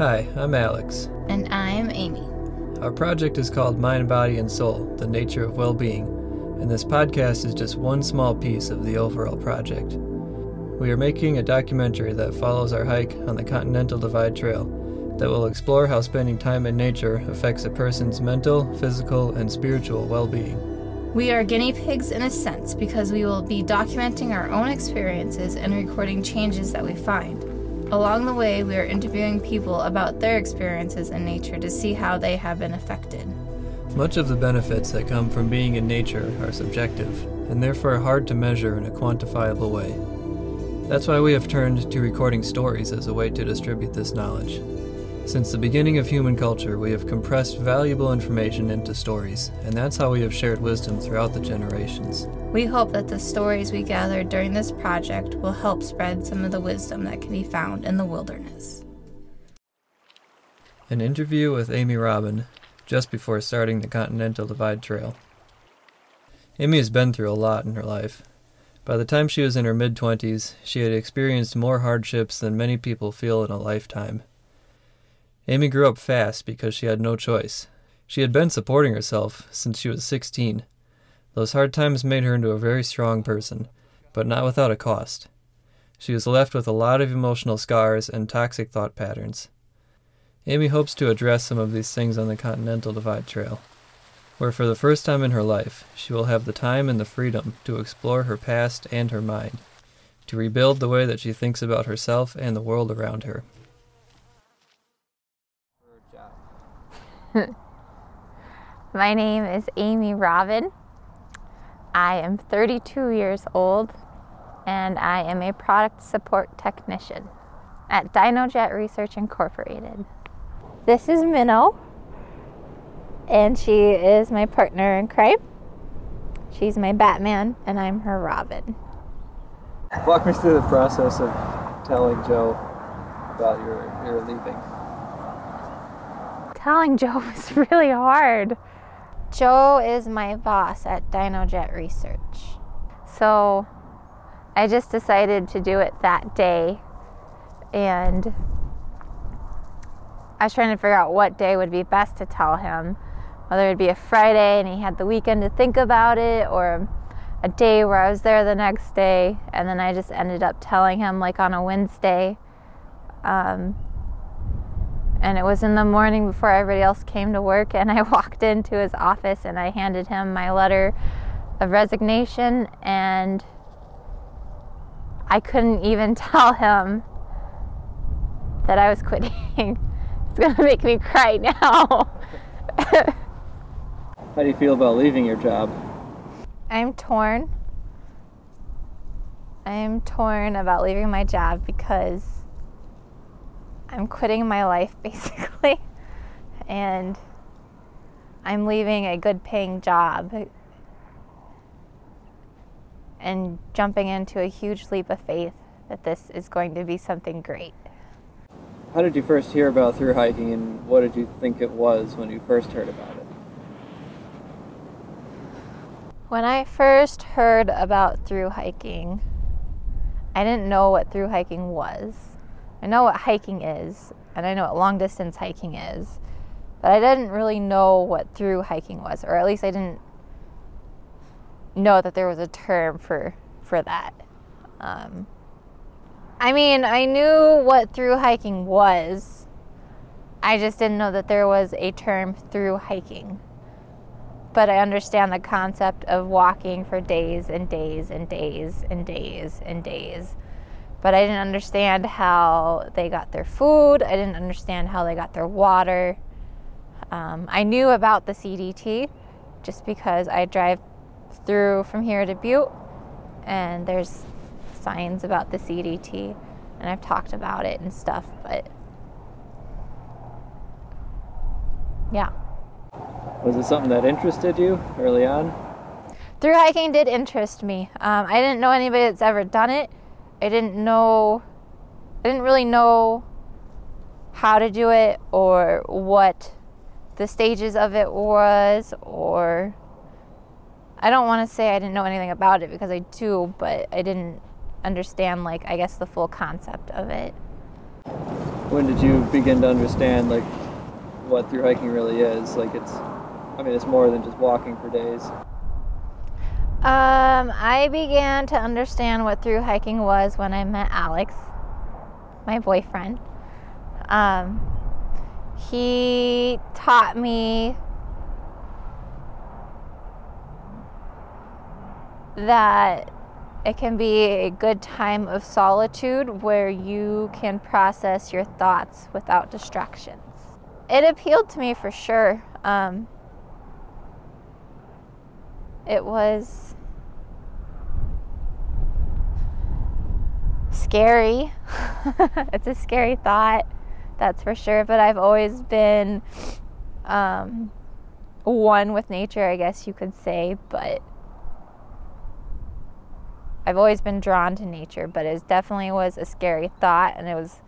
Hi, I'm Alex. And I'm Amy. Our project is called Mind, Body, and Soul The Nature of Well Being, and this podcast is just one small piece of the overall project. We are making a documentary that follows our hike on the Continental Divide Trail that will explore how spending time in nature affects a person's mental, physical, and spiritual well being. We are guinea pigs in a sense because we will be documenting our own experiences and recording changes that we find. Along the way, we are interviewing people about their experiences in nature to see how they have been affected. Much of the benefits that come from being in nature are subjective, and therefore hard to measure in a quantifiable way. That's why we have turned to recording stories as a way to distribute this knowledge. Since the beginning of human culture, we have compressed valuable information into stories, and that's how we have shared wisdom throughout the generations. We hope that the stories we gathered during this project will help spread some of the wisdom that can be found in the wilderness. An interview with Amy Robin just before starting the Continental Divide Trail. Amy has been through a lot in her life. By the time she was in her mid 20s, she had experienced more hardships than many people feel in a lifetime. Amy grew up fast because she had no choice. She had been supporting herself since she was 16. Those hard times made her into a very strong person, but not without a cost. She was left with a lot of emotional scars and toxic thought patterns. Amy hopes to address some of these things on the Continental Divide Trail, where for the first time in her life she will have the time and the freedom to explore her past and her mind, to rebuild the way that she thinks about herself and the world around her. My name is Amy Robin. I am 32 years old and I am a product support technician at DynoJet Research Incorporated. This is Minnow, and she is my partner in crime. She's my Batman, and I'm her Robin. Walk me through the process of telling Joe about your, your leaving telling Joe was really hard. Joe is my boss at DynoJet Research. So I just decided to do it that day. And I was trying to figure out what day would be best to tell him. Whether it'd be a Friday and he had the weekend to think about it, or a day where I was there the next day. And then I just ended up telling him like on a Wednesday. Um, and it was in the morning before everybody else came to work and i walked into his office and i handed him my letter of resignation and i couldn't even tell him that i was quitting. It's going to make me cry now. How do you feel about leaving your job? I'm torn. I'm torn about leaving my job because I'm quitting my life basically, and I'm leaving a good paying job and jumping into a huge leap of faith that this is going to be something great. How did you first hear about through hiking and what did you think it was when you first heard about it? When I first heard about through hiking, I didn't know what through hiking was. I know what hiking is, and I know what long distance hiking is, but I didn't really know what through hiking was, or at least I didn't know that there was a term for for that. Um, I mean, I knew what through hiking was. I just didn't know that there was a term through hiking. But I understand the concept of walking for days and days and days and days and days but I didn't understand how they got their food. I didn't understand how they got their water. Um, I knew about the CDT just because I drive through from here to Butte and there's signs about the CDT and I've talked about it and stuff, but yeah. Was it something that interested you early on? Through hiking did interest me. Um, I didn't know anybody that's ever done it. I didn't know, I didn't really know how to do it or what the stages of it was, or I don't want to say I didn't know anything about it because I do, but I didn't understand, like, I guess the full concept of it. When did you begin to understand like what through hiking really is? Like it's, I mean, it's more than just walking for days. Um, I began to understand what through hiking was when I met Alex, my boyfriend. Um, he taught me that it can be a good time of solitude where you can process your thoughts without distractions. It appealed to me for sure. Um, it was scary. it's a scary thought, that's for sure. But I've always been um, one with nature, I guess you could say. But I've always been drawn to nature, but it definitely was a scary thought, and it was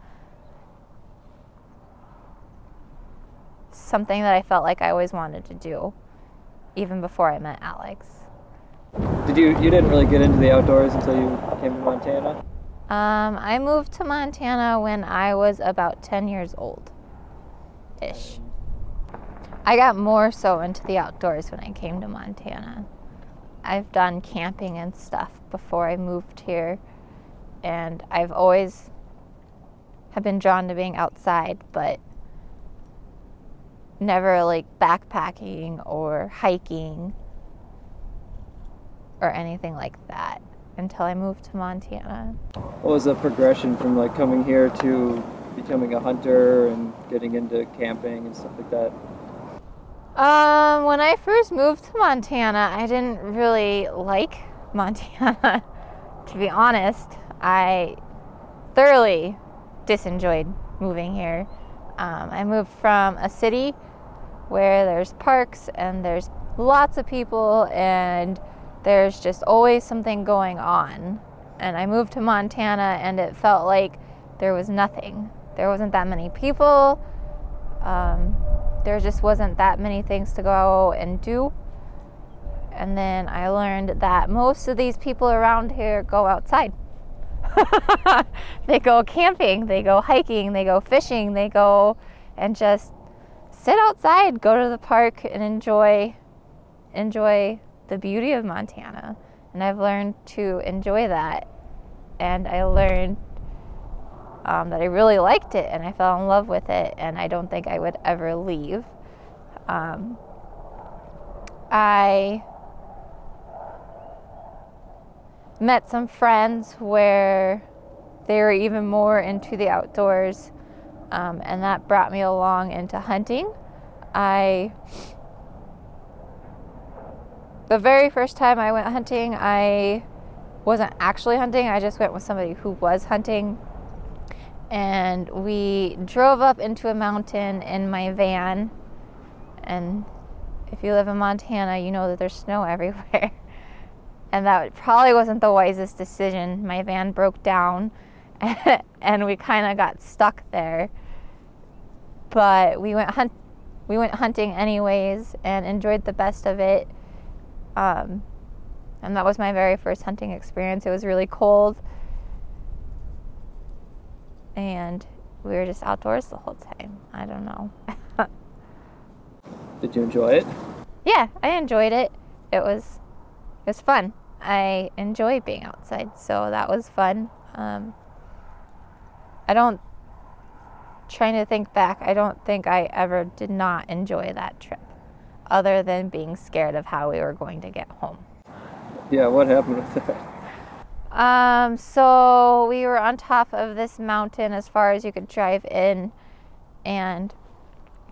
something that I felt like I always wanted to do, even before I met Alex. Did you you didn't really get into the outdoors until you came to Montana? Um, I moved to Montana when I was about 10 years old ish. I got more so into the outdoors when I came to Montana. I've done camping and stuff before I moved here, and I've always have been drawn to being outside, but never like backpacking or hiking or anything like that until I moved to Montana. What was the progression from like coming here to becoming a hunter and getting into camping and stuff like that? Um, when I first moved to Montana, I didn't really like Montana. to be honest, I thoroughly disenjoyed moving here. Um, I moved from a city where there's parks and there's lots of people and there's just always something going on. And I moved to Montana and it felt like there was nothing. There wasn't that many people. Um, there just wasn't that many things to go and do. And then I learned that most of these people around here go outside. they go camping, they go hiking, they go fishing, they go and just sit outside, go to the park and enjoy enjoy the beauty of Montana. And I've learned to enjoy that. And I learned um, that I really liked it and I fell in love with it. And I don't think I would ever leave. Um, I met some friends where they were even more into the outdoors, um, and that brought me along into hunting. I the very first time I went hunting, I wasn't actually hunting. I just went with somebody who was hunting. And we drove up into a mountain in my van. And if you live in Montana, you know that there's snow everywhere. and that probably wasn't the wisest decision. My van broke down and we kind of got stuck there. But we went hunt we went hunting anyways and enjoyed the best of it. Um, and that was my very first hunting experience. It was really cold. And we were just outdoors the whole time. I don't know. Did you enjoy it? Yeah, I enjoyed it. It was it was fun. I enjoy being outside, so that was fun. Um, I don't trying to think back. I don't think I ever did not enjoy that trip other than being scared of how we were going to get home. Yeah, what happened with that? Um, so we were on top of this mountain as far as you could drive in, and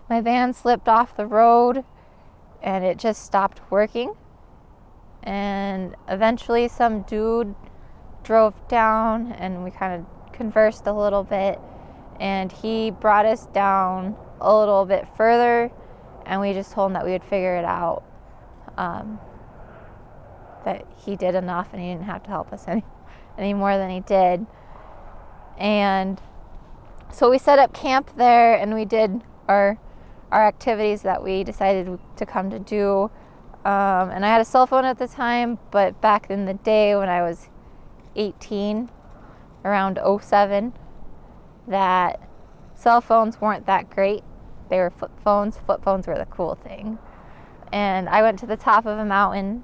my van slipped off the road and it just stopped working. And eventually, some dude drove down and we kind of conversed a little bit, and he brought us down a little bit further and we just told him that we would figure it out. Um, that he did enough and he didn't have to help us any, any more than he did. And so we set up camp there and we did our our activities that we decided to come to do. Um, and I had a cell phone at the time, but back in the day when I was 18, around 07, that cell phones weren't that great. They were flip phones. Flip phones were the cool thing. And I went to the top of a mountain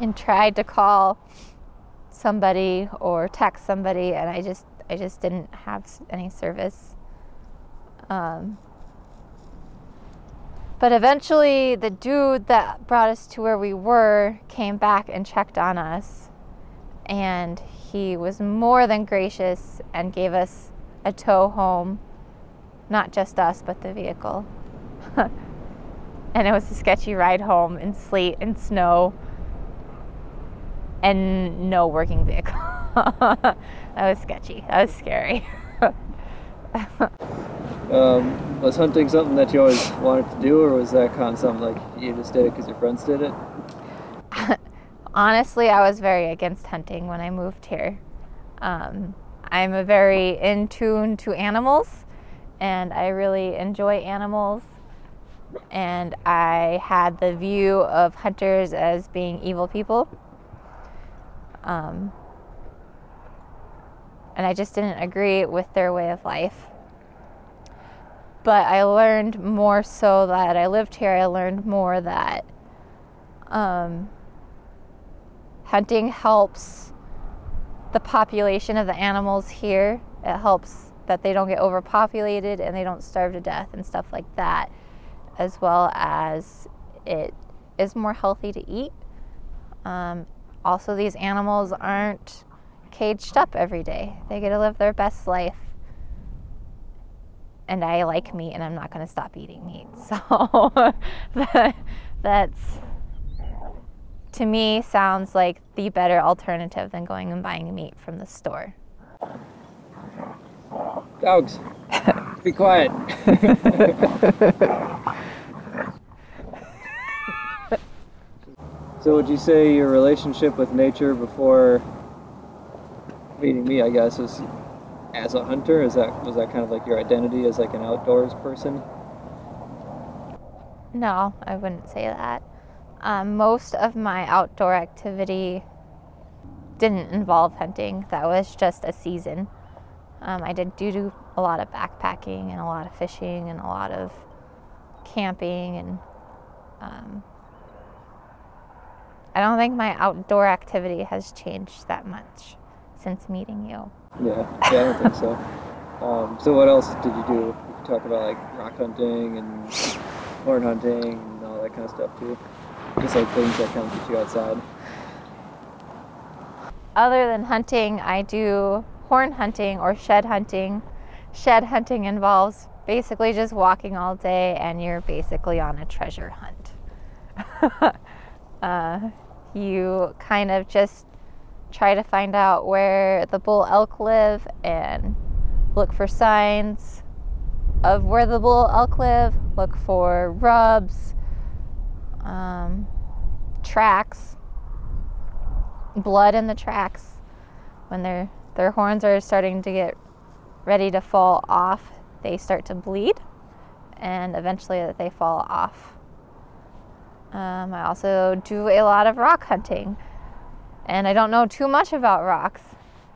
and tried to call somebody or text somebody, and I just I just didn't have any service. Um, but eventually, the dude that brought us to where we were came back and checked on us, and he was more than gracious and gave us a tow home, not just us, but the vehicle. and it was a sketchy ride home in sleet and snow and no working vehicle. that was sketchy. That was scary. um, was hunting something that you always wanted to do, or was that kind of something like you just did it because your friends did it? Honestly, I was very against hunting when I moved here. Um, I'm a very in tune to animals, and I really enjoy animals. And I had the view of hunters as being evil people. Um, and I just didn't agree with their way of life. But I learned more so that I lived here, I learned more that um, hunting helps the population of the animals here. It helps that they don't get overpopulated and they don't starve to death and stuff like that, as well as it is more healthy to eat. Um, also, these animals aren't caged up every day, they get to live their best life. And I like meat, and I'm not going to stop eating meat. So that, that's, to me, sounds like the better alternative than going and buying meat from the store. Dogs, be quiet. So would you say your relationship with nature before meeting me, I guess, was as a hunter? Is that was that kind of like your identity as like an outdoors person? No, I wouldn't say that. Um, most of my outdoor activity didn't involve hunting. That was just a season. Um, I did do, do a lot of backpacking and a lot of fishing and a lot of camping and um, I don't think my outdoor activity has changed that much since meeting you. Yeah, yeah, I don't think so. Um, so what else did you do? You talk about like rock hunting and horn hunting and all that kind of stuff too. Just like things that kind of get you outside. Other than hunting, I do horn hunting or shed hunting. Shed hunting involves basically just walking all day and you're basically on a treasure hunt. uh, you kind of just try to find out where the bull elk live and look for signs of where the bull elk live, look for rubs, um, tracks, blood in the tracks. When their their horns are starting to get ready to fall off, they start to bleed, and eventually they fall off. Um, I also do a lot of rock hunting. And I don't know too much about rocks,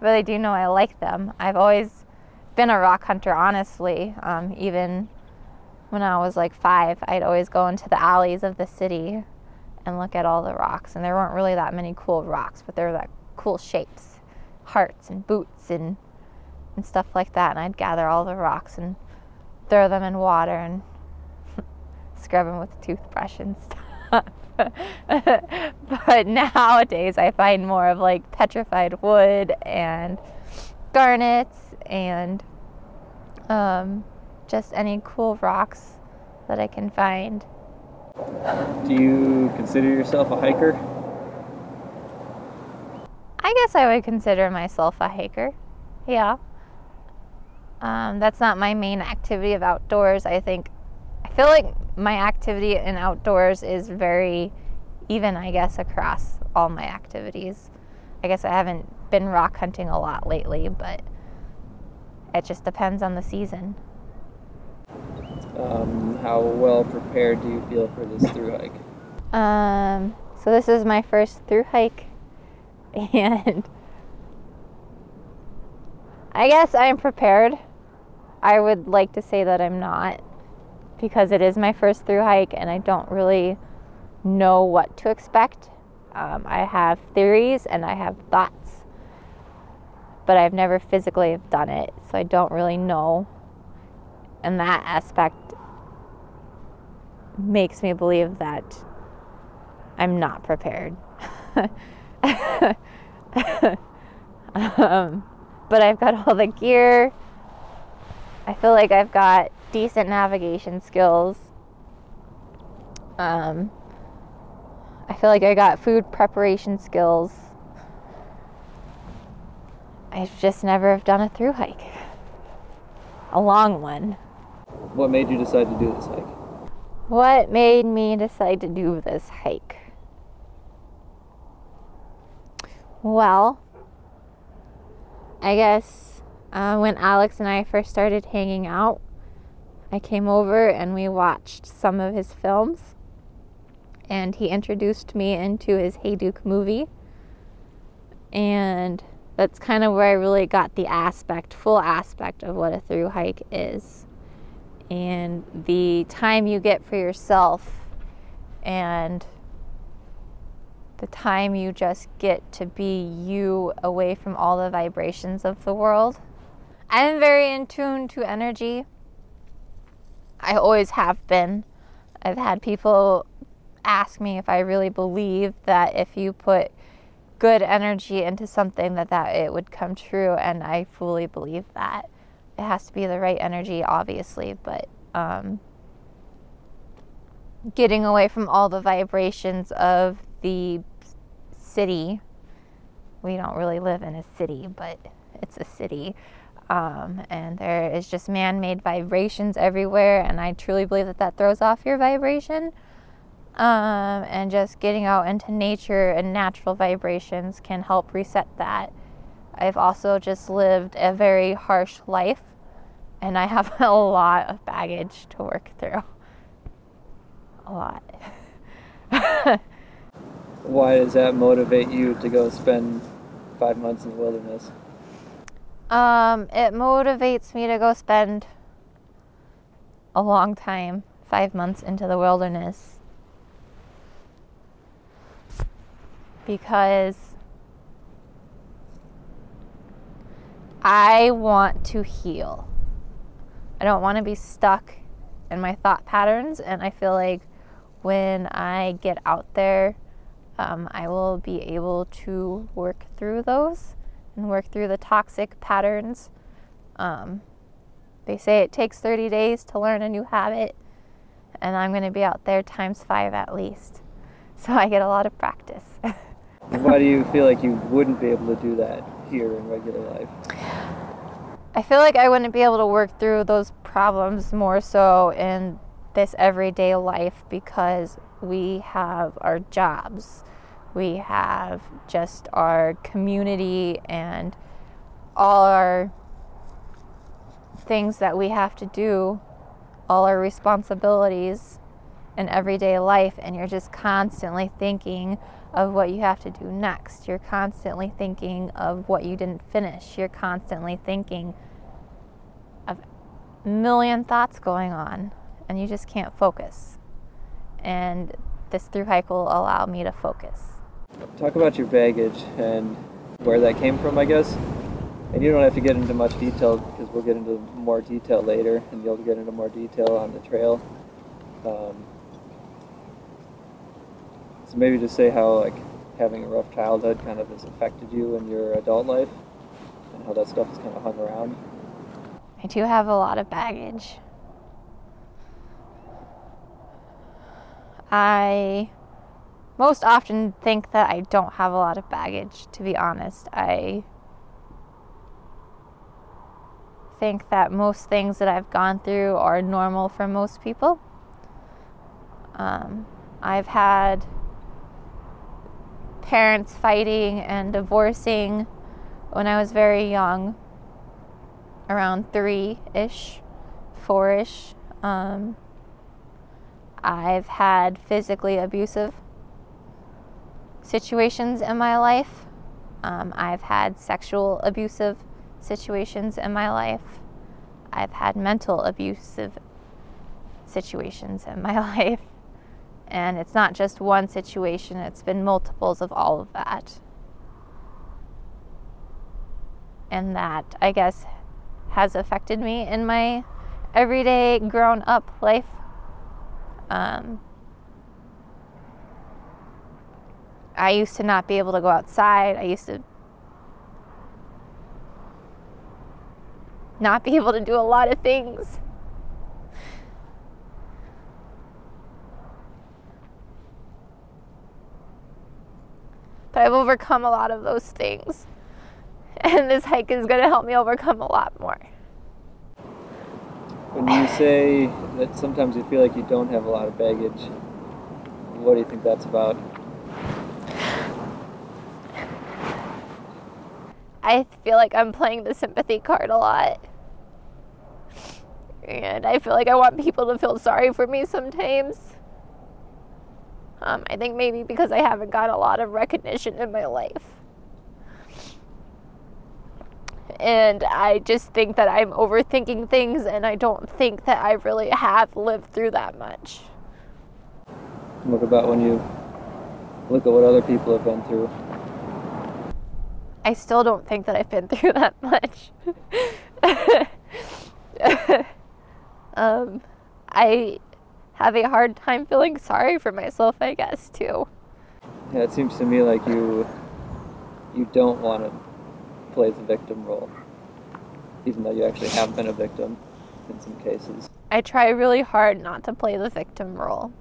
but I do know I like them. I've always been a rock hunter, honestly. Um, even when I was like five, I'd always go into the alleys of the city and look at all the rocks. And there weren't really that many cool rocks, but there were that cool shapes hearts and boots and, and stuff like that. And I'd gather all the rocks and throw them in water and scrub them with a toothbrush and stuff. but nowadays I find more of like petrified wood and garnets and um, just any cool rocks that I can find. Do you consider yourself a hiker? I guess I would consider myself a hiker. Yeah. Um, that's not my main activity of outdoors. I think I feel like my activity in outdoors is very even, I guess, across all my activities. I guess I haven't been rock hunting a lot lately, but it just depends on the season. Um, how well prepared do you feel for this through hike? Um, so this is my first through hike, and I guess I'm prepared. I would like to say that I'm not because it is my first through hike and I don't really know what to expect. Um, I have theories and I have thoughts, but I've never physically done it, so I don't really know. in that aspect makes me believe that I'm not prepared. um, but I've got all the gear. I feel like I've got decent navigation skills. Um, I feel like I got food preparation skills. I just never have done a through hike, a long one. What made you decide to do this hike? What made me decide to do this hike? Well, I guess uh, when Alex and I first started hanging out, I came over and we watched some of his films. And he introduced me into his Hayduke movie. And that's kind of where I really got the aspect, full aspect of what a through hike is. And the time you get for yourself and the time you just get to be you away from all the vibrations of the world. I'm very in tune to energy. I always have been. I've had people ask me if I really believe that if you put good energy into something that that it would come true and I fully believe that. It has to be the right energy obviously, but um, getting away from all the vibrations of the city. We don't really live in a city, but it's a city. Um, and there is just man made vibrations everywhere, and I truly believe that that throws off your vibration. Um, and just getting out into nature and natural vibrations can help reset that. I've also just lived a very harsh life, and I have a lot of baggage to work through. A lot. Why does that motivate you to go spend five months in the wilderness? Um, it motivates me to go spend a long time, five months into the wilderness. Because I want to heal. I don't want to be stuck in my thought patterns, and I feel like when I get out there um, I will be able to work through those and work through the toxic patterns. Um, they say it takes 30 days to learn a new habit, and I'm going to be out there times five at least. So I get a lot of practice. Why do you feel like you wouldn't be able to do that here in regular life? I feel like I wouldn't be able to work through those problems more so in this everyday life because we have our jobs, we have just our community and all our things that we have to do, all our responsibilities in everyday life, and you're just constantly thinking of what you have to do next. You're constantly thinking of what you didn't finish. You're constantly thinking of million thoughts going on, and you just can't focus and this through hike will allow me to focus. Talk about your baggage and where that came from, I guess. And you don't have to get into much detail because we'll get into more detail later, and you'll get into more detail on the trail. Um, so maybe just say how like having a rough childhood kind of has affected you in your adult life, and how that stuff has kind of hung around. I do have a lot of baggage. I most often think that I don't have a lot of baggage, to be honest. I think that most things that I've gone through are normal for most people. Um, I've had parents fighting and divorcing when I was very young, around three ish, four ish. Um, I've had physically abusive situations in my life. Um, I've had sexual abusive situations in my life. I've had mental abusive situations in my life. And it's not just one situation, it's been multiples of all of that. And that, I guess, has affected me in my everyday grown up life. Um, I used to not be able to go outside. I used to not be able to do a lot of things. But I've overcome a lot of those things. And this hike is going to help me overcome a lot more. When you say that sometimes you feel like you don't have a lot of baggage, what do you think that's about? I feel like I'm playing the sympathy card a lot. And I feel like I want people to feel sorry for me sometimes. Um, I think maybe because I haven't got a lot of recognition in my life. And I just think that I'm overthinking things, and I don't think that I really have lived through that much. What about when you look at what other people have been through? I still don't think that I've been through that much. um, I have a hard time feeling sorry for myself, I guess, too. Yeah, it seems to me like you you don't want to play the victim role, even though you actually have been a victim in some cases. I try really hard not to play the victim role.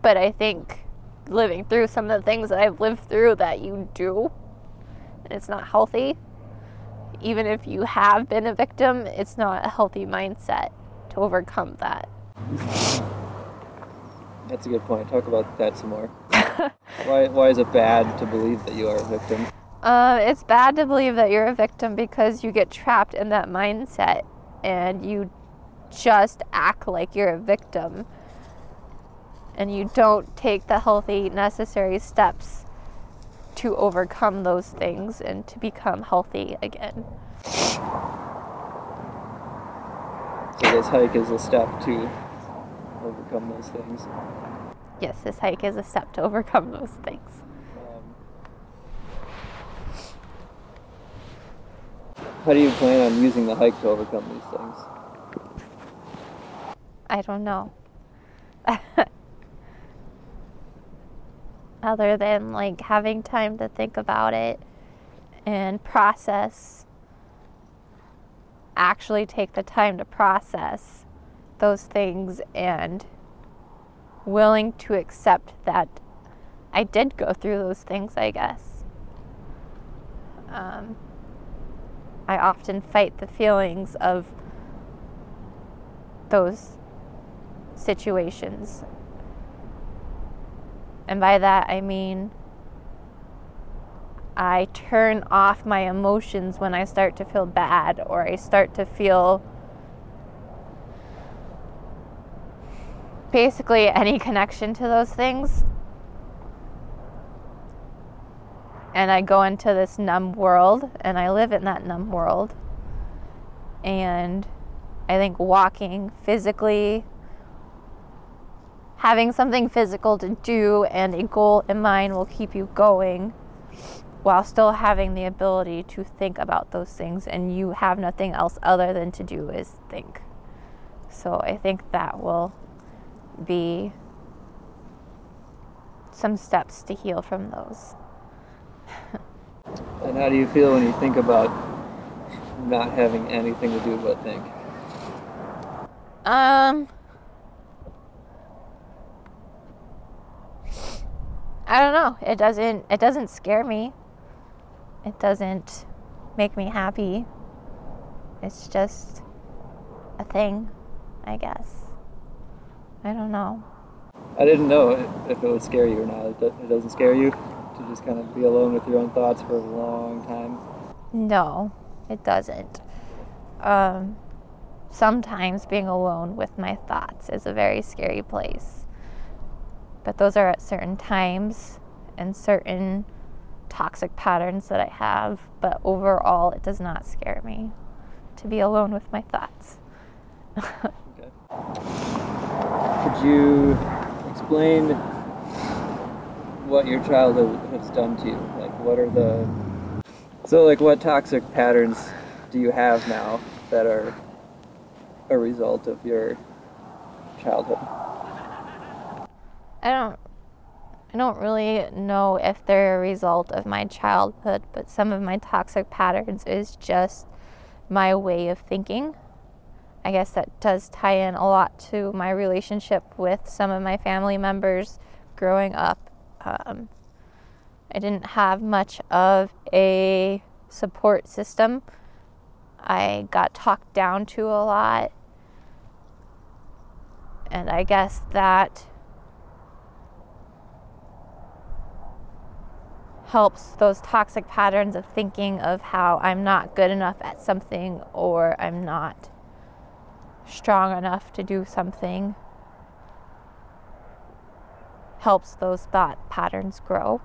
But I think living through some of the things that I've lived through that you do, and it's not healthy. Even if you have been a victim, it's not a healthy mindset to overcome that. That's a good point. Talk about that some more. why, why is it bad to believe that you are a victim? Uh, it's bad to believe that you're a victim because you get trapped in that mindset and you just act like you're a victim and you don't take the healthy, necessary steps to overcome those things and to become healthy again. So, this hike is a step to overcome those things. Yes, this hike is a step to overcome those things. Um, how do you plan on using the hike to overcome these things? I don't know. Other than like having time to think about it and process, actually take the time to process those things and willing to accept that I did go through those things, I guess. Um, I often fight the feelings of those situations. And by that I mean I turn off my emotions when I start to feel bad or I start to feel basically any connection to those things. And I go into this numb world and I live in that numb world. And I think walking physically, having something physical to do and a goal in mind will keep you going while still having the ability to think about those things and you have nothing else other than to do is think. So I think that will be some steps to heal from those. and how do you feel when you think about not having anything to do but think? Um, I don't know. It doesn't. It doesn't scare me. It doesn't make me happy. It's just a thing, I guess. I don't know. I didn't know if it would scare you or not. It doesn't scare you to just kind of be alone with your own thoughts for a long time? No, it doesn't. Um, sometimes being alone with my thoughts is a very scary place. But those are at certain times and certain toxic patterns that I have, but overall, it does not scare me to be alone with my thoughts. Okay. Could you explain what your childhood has done to you? Like, what are the. So, like, what toxic patterns do you have now that are a result of your childhood? I don't I don't really know if they're a result of my childhood, but some of my toxic patterns is just my way of thinking. I guess that does tie in a lot to my relationship with some of my family members growing up. Um, I didn't have much of a support system. I got talked down to a lot. And I guess that helps those toxic patterns of thinking of how I'm not good enough at something or I'm not strong enough to do something helps those thought patterns grow.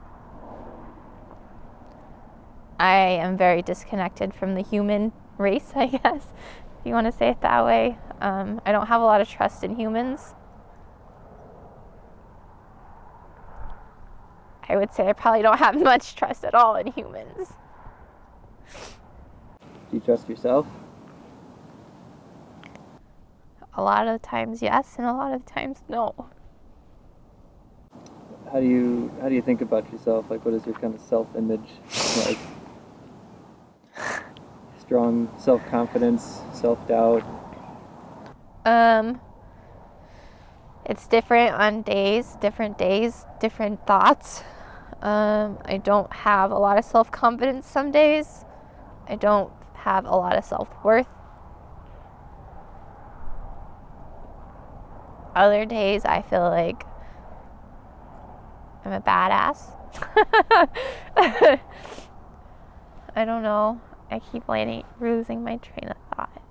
I am very disconnected from the human race, I guess, if you want to say it that way. Um, I don't have a lot of trust in humans. I would say I probably don't have much trust at all in humans. Do you trust yourself? A lot of times, yes, and a lot of times, no. How do you how do you think about yourself? Like, what is your kind of self-image like? Strong self-confidence, self-doubt. Um, it's different on days, different days, different thoughts. Um, I don't have a lot of self confidence some days. I don't have a lot of self worth. Other days, I feel like I'm a badass. I don't know. I keep landing, losing my train of thought.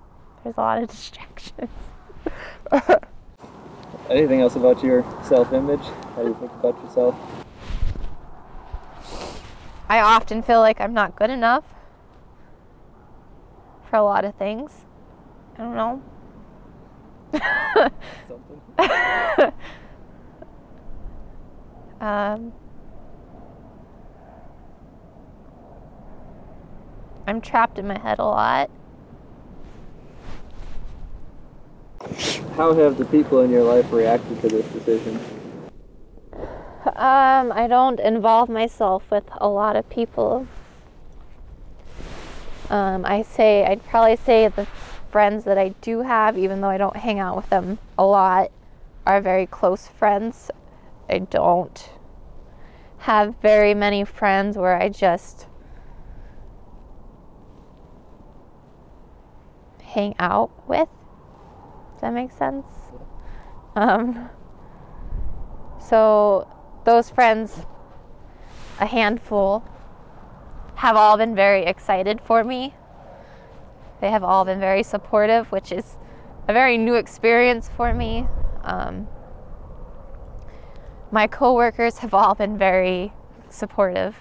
There's a lot of distractions. Anything else about your self-image? How do you think about yourself? I often feel like I'm not good enough for a lot of things. I don't know. Something. um, I'm trapped in my head a lot. How have the people in your life reacted to this decision? Um, I don't involve myself with a lot of people. Um, I say, I'd probably say the friends that I do have, even though I don't hang out with them a lot, are very close friends. I don't have very many friends where I just hang out with. That make sense? Um, so those friends, a handful, have all been very excited for me. They have all been very supportive, which is a very new experience for me. Um, my coworkers have all been very supportive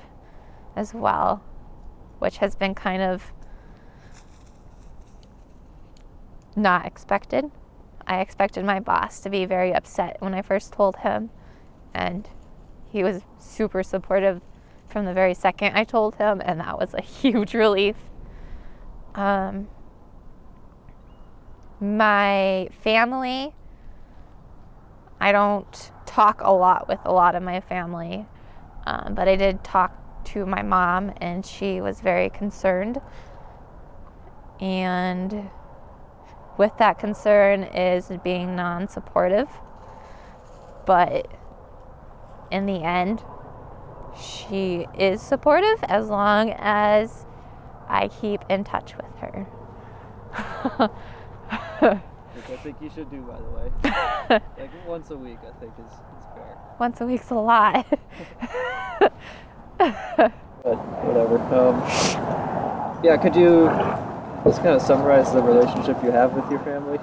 as well, which has been kind of not expected. I expected my boss to be very upset when I first told him, and he was super supportive from the very second I told him, and that was a huge relief. Um, my family, I don't talk a lot with a lot of my family, um, but I did talk to my mom, and she was very concerned. And with that concern is being non supportive, but in the end, she is supportive as long as I keep in touch with her. Which I think you should do, by the way. like once a week, I think is, is fair. Once a week's a lot. But whatever. Um, yeah, could you just kind of summarize the relationship you have with your family?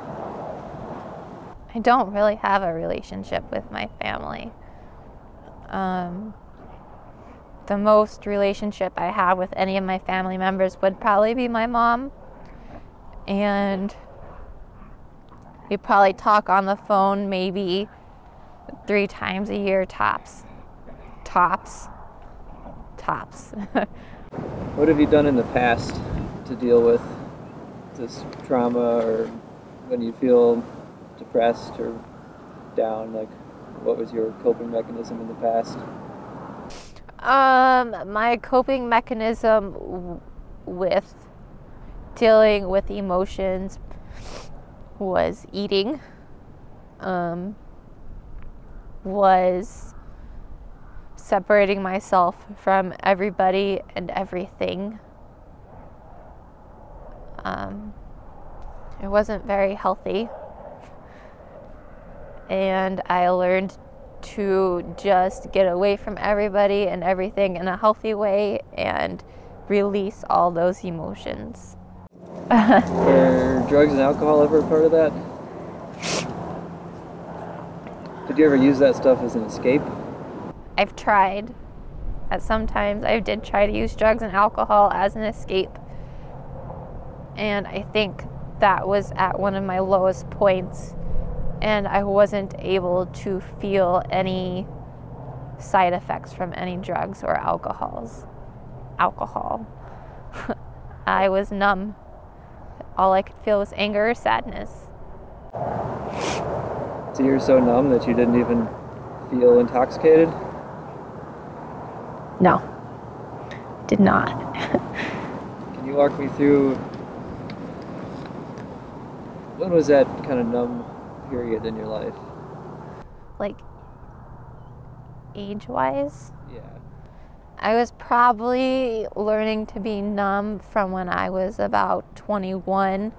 I don't really have a relationship with my family. Um, the most relationship I have with any of my family members would probably be my mom. And we probably talk on the phone maybe three times a year tops. Tops. Tops. what have you done in the past to deal with this trauma or when you feel depressed or down? Like, what was your coping mechanism in the past? Um, my coping mechanism with dealing with emotions was eating. Um, was separating myself from everybody and everything. Um, it wasn't very healthy. And I learned to just get away from everybody and everything in a healthy way and release all those emotions. Were drugs and alcohol ever a part of that? Did you ever use that stuff as an escape? I've tried. At sometimes I did try to use drugs and alcohol as an escape. And I think that was at one of my lowest points and I wasn't able to feel any side effects from any drugs or alcohols. Alcohol. I was numb. All I could feel was anger or sadness. So you're so numb that you didn't even feel intoxicated? No. Did not. Can you walk me through when was that kind of numb period in your life? Like age wise? Yeah. I was probably learning to be numb from when I was about 21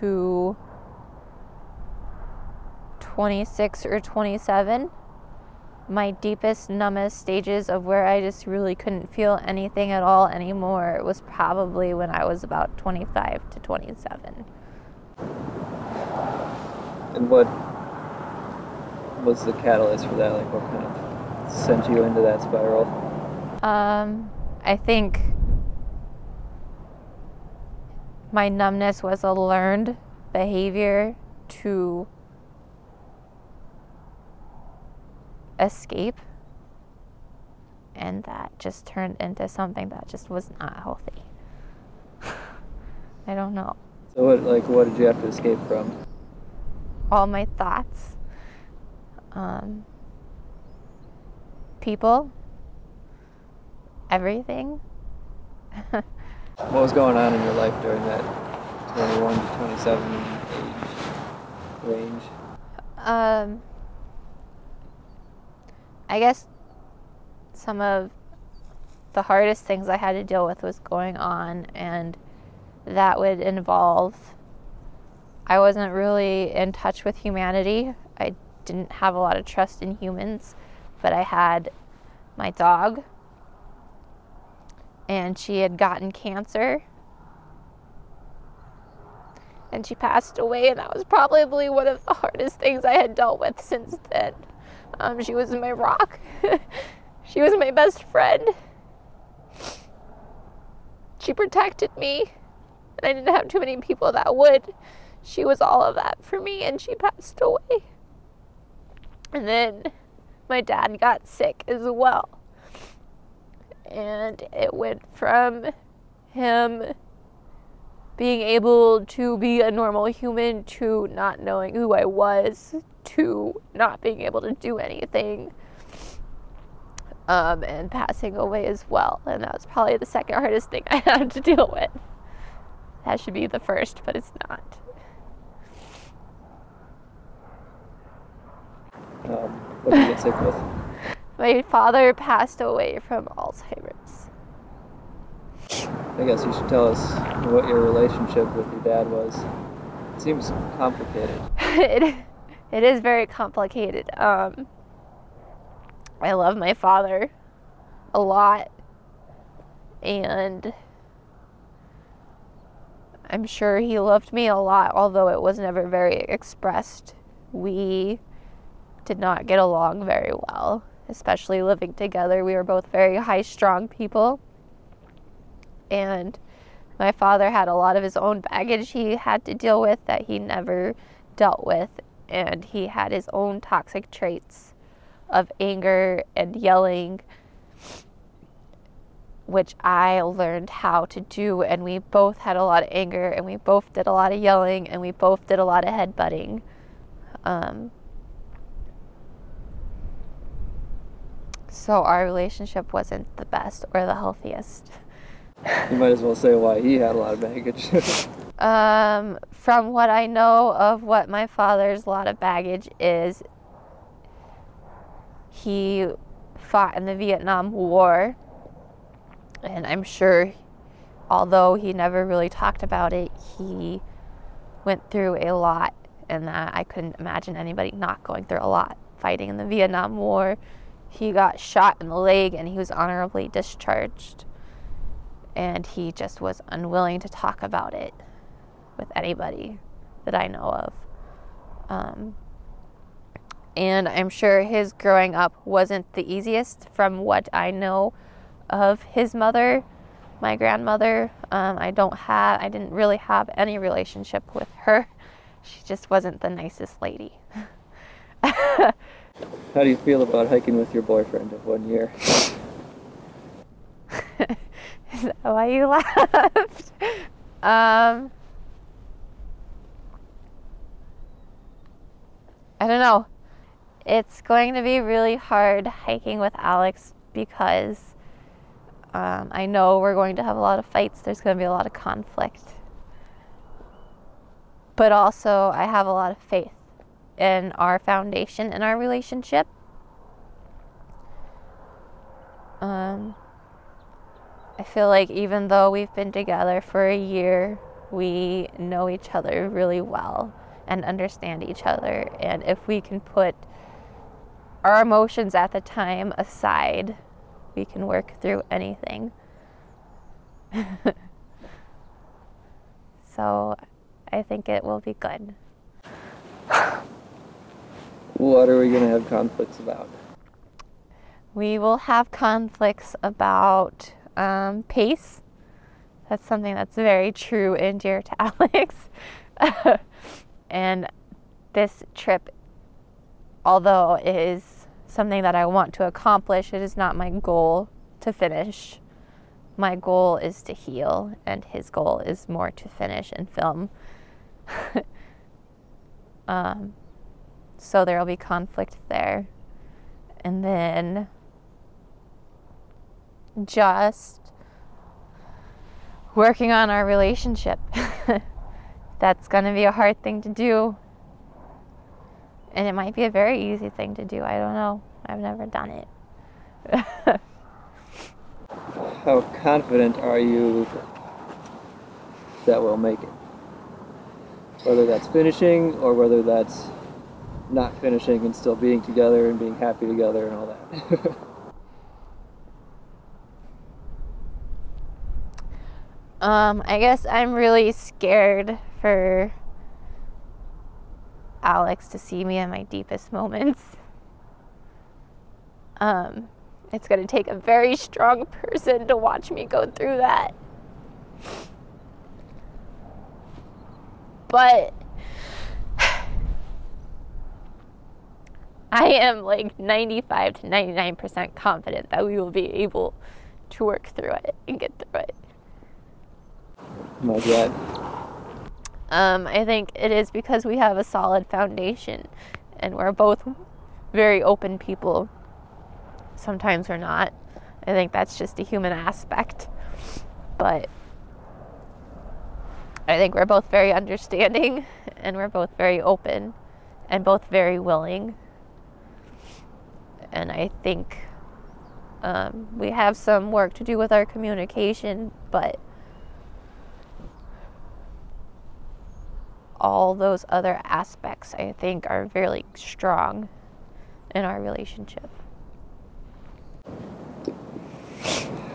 to 26 or 27. My deepest, numbest stages of where I just really couldn't feel anything at all anymore was probably when I was about 25 to 27. And what was the catalyst for that? Like, what kind of sent you into that spiral? Um, I think my numbness was a learned behavior to escape, and that just turned into something that just was not healthy. I don't know. So, what, like, what did you have to escape from? All my thoughts, um, people, everything. what was going on in your life during that 21 to 27 age range? Um, I guess some of the hardest things I had to deal with was going on, and that would involve I wasn't really in touch with humanity. I didn't have a lot of trust in humans, but I had my dog, and she had gotten cancer. And she passed away, and that was probably one of the hardest things I had dealt with since then. Um, she was my rock. she was my best friend. She protected me, and I didn't have too many people that would she was all of that for me and she passed away. And then my dad got sick as well. And it went from him being able to be a normal human to not knowing who I was to not being able to do anything um, and passing away as well. And that was probably the second hardest thing I had to deal with. That should be the first, but it's not. Um, what did you get sick with? My father passed away from Alzheimer's. I guess you should tell us what your relationship with your dad was. It seems complicated. it, it is very complicated. Um, I love my father a lot, and I'm sure he loved me a lot, although it was never very expressed. We did not get along very well, especially living together. We were both very high strung people. And my father had a lot of his own baggage he had to deal with that he never dealt with. And he had his own toxic traits of anger and yelling, which I learned how to do. And we both had a lot of anger, and we both did a lot of yelling, and we both did a lot of headbutting. Um, so our relationship wasn't the best or the healthiest. You might as well say why he had a lot of baggage. um, from what I know of what my father's lot of baggage is, he fought in the Vietnam War, and I'm sure, although he never really talked about it, he went through a lot, and that I couldn't imagine anybody not going through a lot fighting in the Vietnam War. He got shot in the leg and he was honorably discharged and he just was unwilling to talk about it with anybody that I know of. Um, and I'm sure his growing up wasn't the easiest from what I know of his mother, my grandmother. Um, I don't have, I didn't really have any relationship with her. She just wasn't the nicest lady. How do you feel about hiking with your boyfriend of one year? Is that why you laughed? um, I don't know. It's going to be really hard hiking with Alex because um, I know we're going to have a lot of fights. There's going to be a lot of conflict. But also, I have a lot of faith in our foundation in our relationship. Um, I feel like even though we've been together for a year, we know each other really well and understand each other. And if we can put our emotions at the time aside, we can work through anything. so I think it will be good. What are we going to have conflicts about? We will have conflicts about um, pace. That's something that's very true and dear to Alex. and this trip, although it is something that I want to accomplish, it is not my goal to finish. My goal is to heal, and his goal is more to finish and film. um, so there will be conflict there. And then just working on our relationship. That's going to be a hard thing to do. And it might be a very easy thing to do. I don't know. I've never done it. How confident are you that we'll make it? Whether that's finishing or whether that's not finishing and still being together and being happy together and all that. Um, I guess I'm really scared for Alex to see me in my deepest moments. Um, it's going to take a very strong person to watch me go through that. But I am like 95 to 99% confident that we will be able to work through it and get through it. My God. Um, I think it is because we have a solid foundation and we're both very open people. Sometimes we're not. I think that's just a human aspect. But I think we're both very understanding and we're both very open and both very willing. And I think um, we have some work to do with our communication, but all those other aspects, I think, are very strong in our relationship.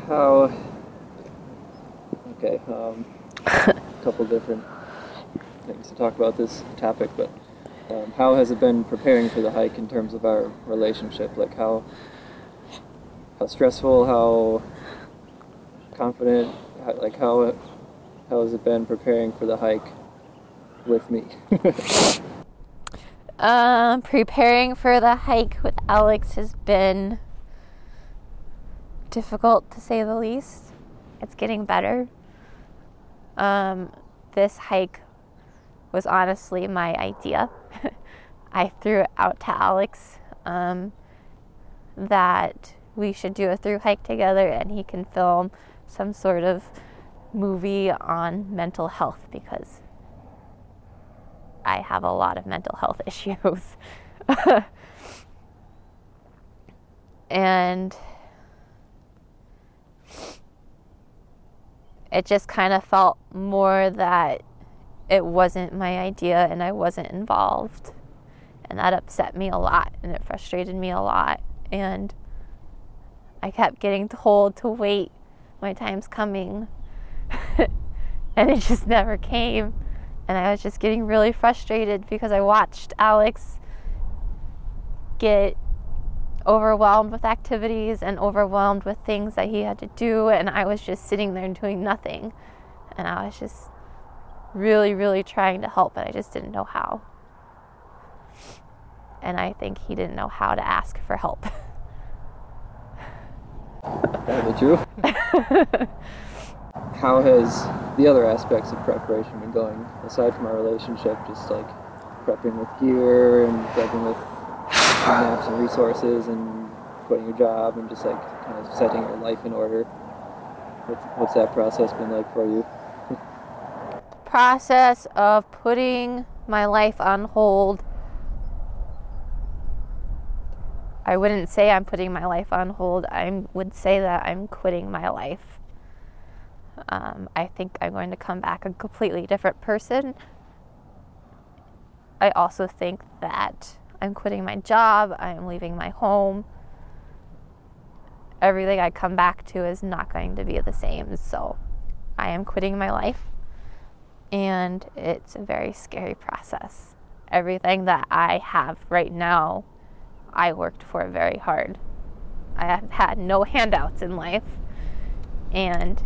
How? Okay, um, a couple different things to talk about this topic, but um, how has it been preparing for the hike in terms of our relationship? Like, how how stressful, how confident, how, like how how has it been preparing for the hike with me? um, preparing for the hike with Alex has been difficult to say the least. It's getting better. Um, this hike was honestly my idea. I threw it out to Alex um, that we should do a through hike together and he can film some sort of movie on mental health because I have a lot of mental health issues. and it just kind of felt more that it wasn't my idea and I wasn't involved. And that upset me a lot and it frustrated me a lot. And I kept getting told to wait, my time's coming. and it just never came. And I was just getting really frustrated because I watched Alex get overwhelmed with activities and overwhelmed with things that he had to do. And I was just sitting there doing nothing. And I was just really, really trying to help, but I just didn't know how. And I think he didn't know how to ask for help. Probably true. how has the other aspects of preparation been going aside from our relationship? Just like prepping with gear and prepping with maps and resources and quitting your job and just like kind of setting your life in order. What's, what's that process been like for you? Process of putting my life on hold. I wouldn't say I'm putting my life on hold. I would say that I'm quitting my life. Um, I think I'm going to come back a completely different person. I also think that I'm quitting my job, I'm leaving my home. Everything I come back to is not going to be the same. So I am quitting my life and it's a very scary process. Everything that I have right now, I worked for very hard. I have had no handouts in life, and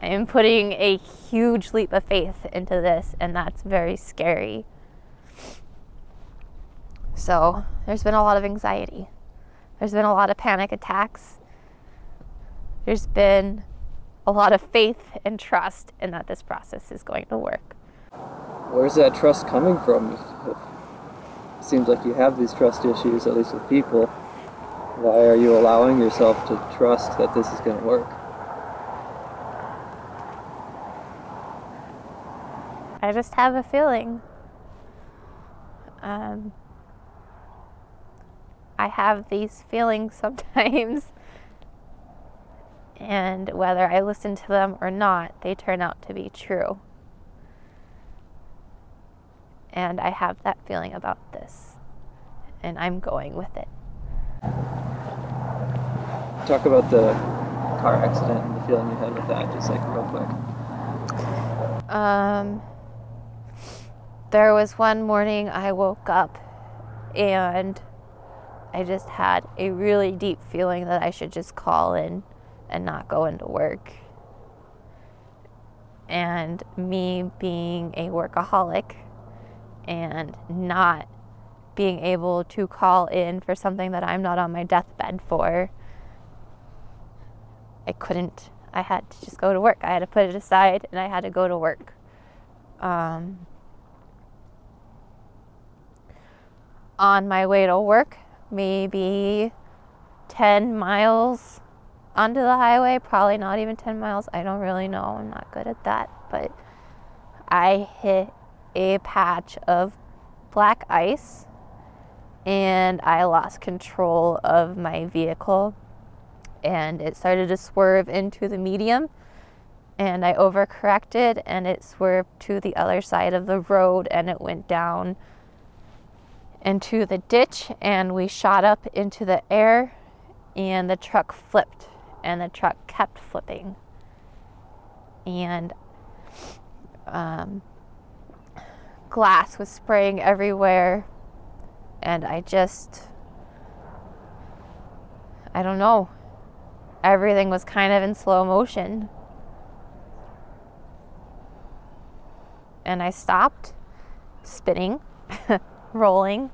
I am putting a huge leap of faith into this, and that's very scary. So, there's been a lot of anxiety. There's been a lot of panic attacks. There's been a lot of faith and trust in that this process is going to work. Where's that trust coming from? It seems like you have these trust issues, at least with people. Why are you allowing yourself to trust that this is going to work? I just have a feeling. Um, I have these feelings sometimes and whether I listen to them or not, they turn out to be true. And I have that feeling about this, and I'm going with it. Talk about the car accident and the feeling you had with that, just like real quick. Um, there was one morning I woke up and I just had a really deep feeling that I should just call in and not going to work. And me being a workaholic and not being able to call in for something that I'm not on my deathbed for, I couldn't. I had to just go to work. I had to put it aside and I had to go to work. Um, on my way to work, maybe 10 miles onto the highway, probably not even 10 miles. I don't really know. I'm not good at that. But I hit a patch of black ice and I lost control of my vehicle and it started to swerve into the medium and I overcorrected and it swerved to the other side of the road and it went down into the ditch and we shot up into the air and the truck flipped and the truck kept flipping. And um, glass was spraying everywhere. And I just, I don't know. everything was kind of in slow motion. And I stopped spinning, rolling,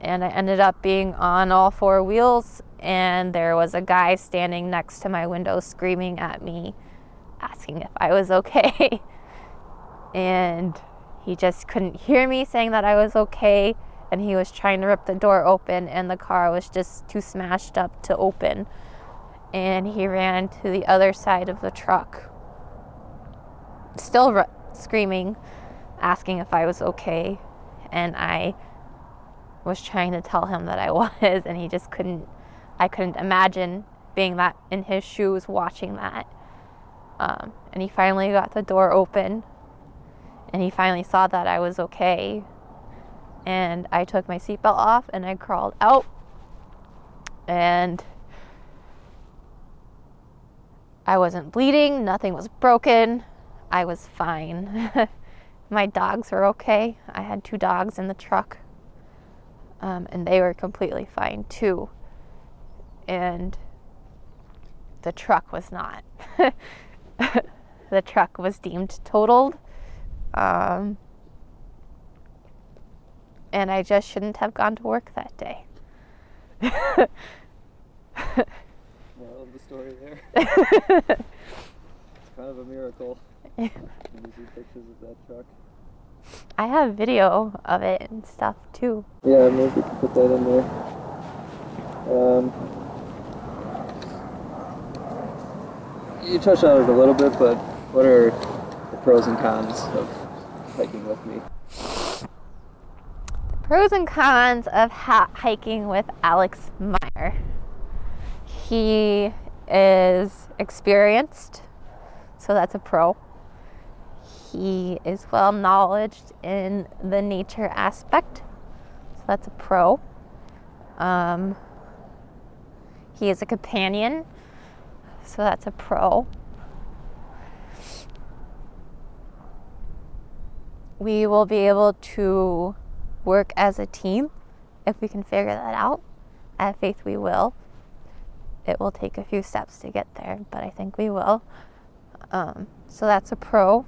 and I ended up being on all four wheels. And there was a guy standing next to my window screaming at me, asking if I was okay. and he just couldn't hear me saying that I was okay. And he was trying to rip the door open, and the car was just too smashed up to open. And he ran to the other side of the truck, still r- screaming, asking if I was okay. And I was trying to tell him that I was, and he just couldn't. I couldn't imagine being that in his shoes, watching that. Um, and he finally got the door open, and he finally saw that I was okay. And I took my seatbelt off and I crawled out. And I wasn't bleeding, nothing was broken. I was fine. my dogs were okay. I had two dogs in the truck, um, and they were completely fine too. And the truck was not. the truck was deemed totaled. Um, and I just shouldn't have gone to work that day. Moral of the story there. it's kind of a miracle when you see pictures of that truck. I have video of it and stuff too. Yeah, maybe we can put that in there. Um, you touched on it a little bit, but what are the pros and cons of hiking with me? Pros and cons of ha- hiking with Alex Maier. He is experienced, so that's a pro. He is well knowledged in the nature aspect, so that's a pro. Um, he is a companion, so that's a pro. We will be able to work as a team if we can figure that out. I have faith we will. It will take a few steps to get there, but I think we will. Um, so that's a pro.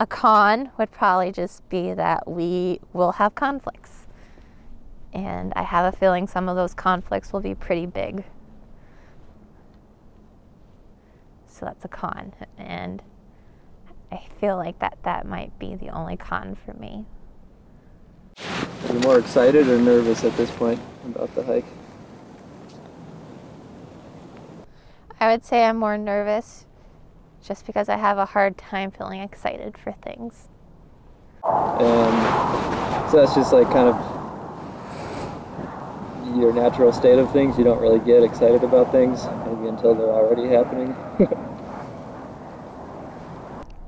A con would probably just be that we will have conflicts. And I have a feeling some of those conflicts will be pretty big. So that's a con. And I feel like that that might be the only con for me. Are you more excited or nervous at this point about the hike? I would say I'm more nervous just because I have a hard time feeling excited for things. And so that's just like kind of your natural state of things. You don't really get excited about things maybe until they're already happening.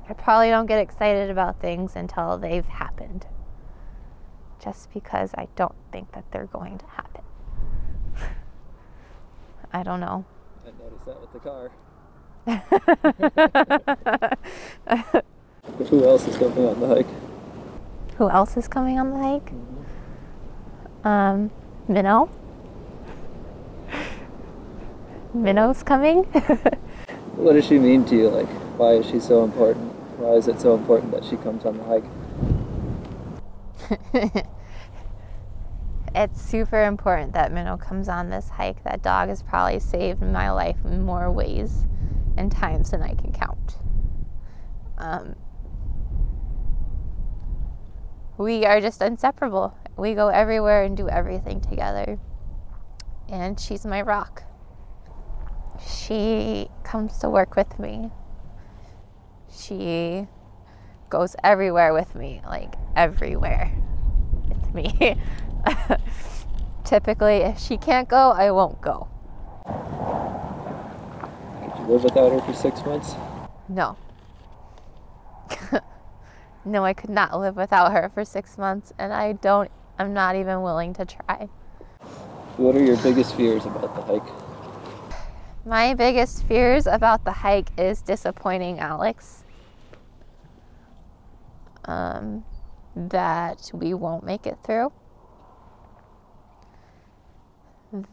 I probably don't get excited about things until they've happened. Just because I don't think that they're going to happen. I don't know. I noticed that with the car. Who else is coming on the hike? Who else is coming on the hike? Um, Minnow. Minnow's coming. What does she mean to you? Like, why is she so important? Why is it so important that she comes on the hike? it's super important that Minnow comes on this hike. That dog has probably saved my life in more ways and times than I can count. Um, we are just inseparable. We go everywhere and do everything together. And she's my rock. She comes to work with me. She goes everywhere with me, like everywhere with me. Typically, if she can't go, I won't go. Could you live without her for six months? No. no, I could not live without her for six months, and I don't, I'm not even willing to try. What are your biggest fears about the hike? My biggest fears about the hike is disappointing Alex. Um, that we won't make it through.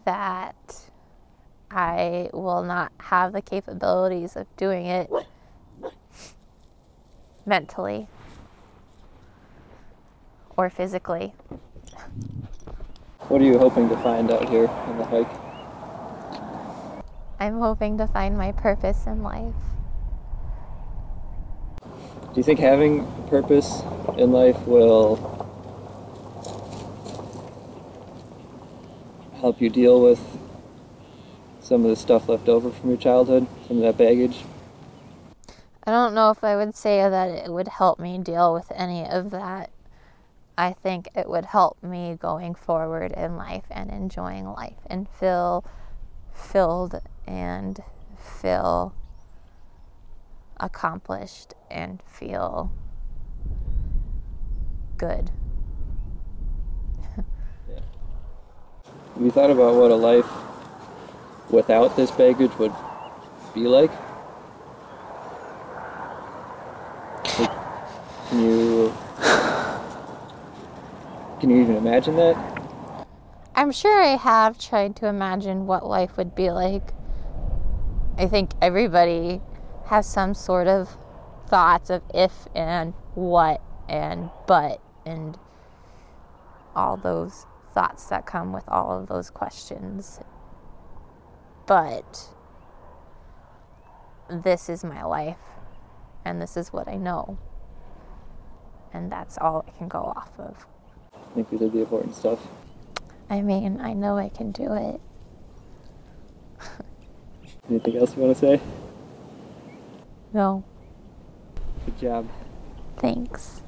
that I will not have the capabilities of doing it mentally or physically. What are you hoping to find out here on the hike? I'm hoping to find my purpose in life. Do you think having a purpose in life will help you deal with some of the stuff left over from your childhood, some of that baggage? I don't know if I would say that it would help me deal with any of that. I think it would help me going forward in life and enjoying life and feel filled and feel accomplished and feel good. Have you thought about what a life without this baggage would be like? Like, can you can you even imagine that? I'm sure I have tried to imagine what life would be like. I think everybody has some sort of thoughts of if and what and but and all those thoughts that come with all of those questions. But this is my life and this is what I know. And that's all I can go off of. I think we did the important stuff. I mean, I know I can do it. Anything else you want to say? No. Good job. Thanks.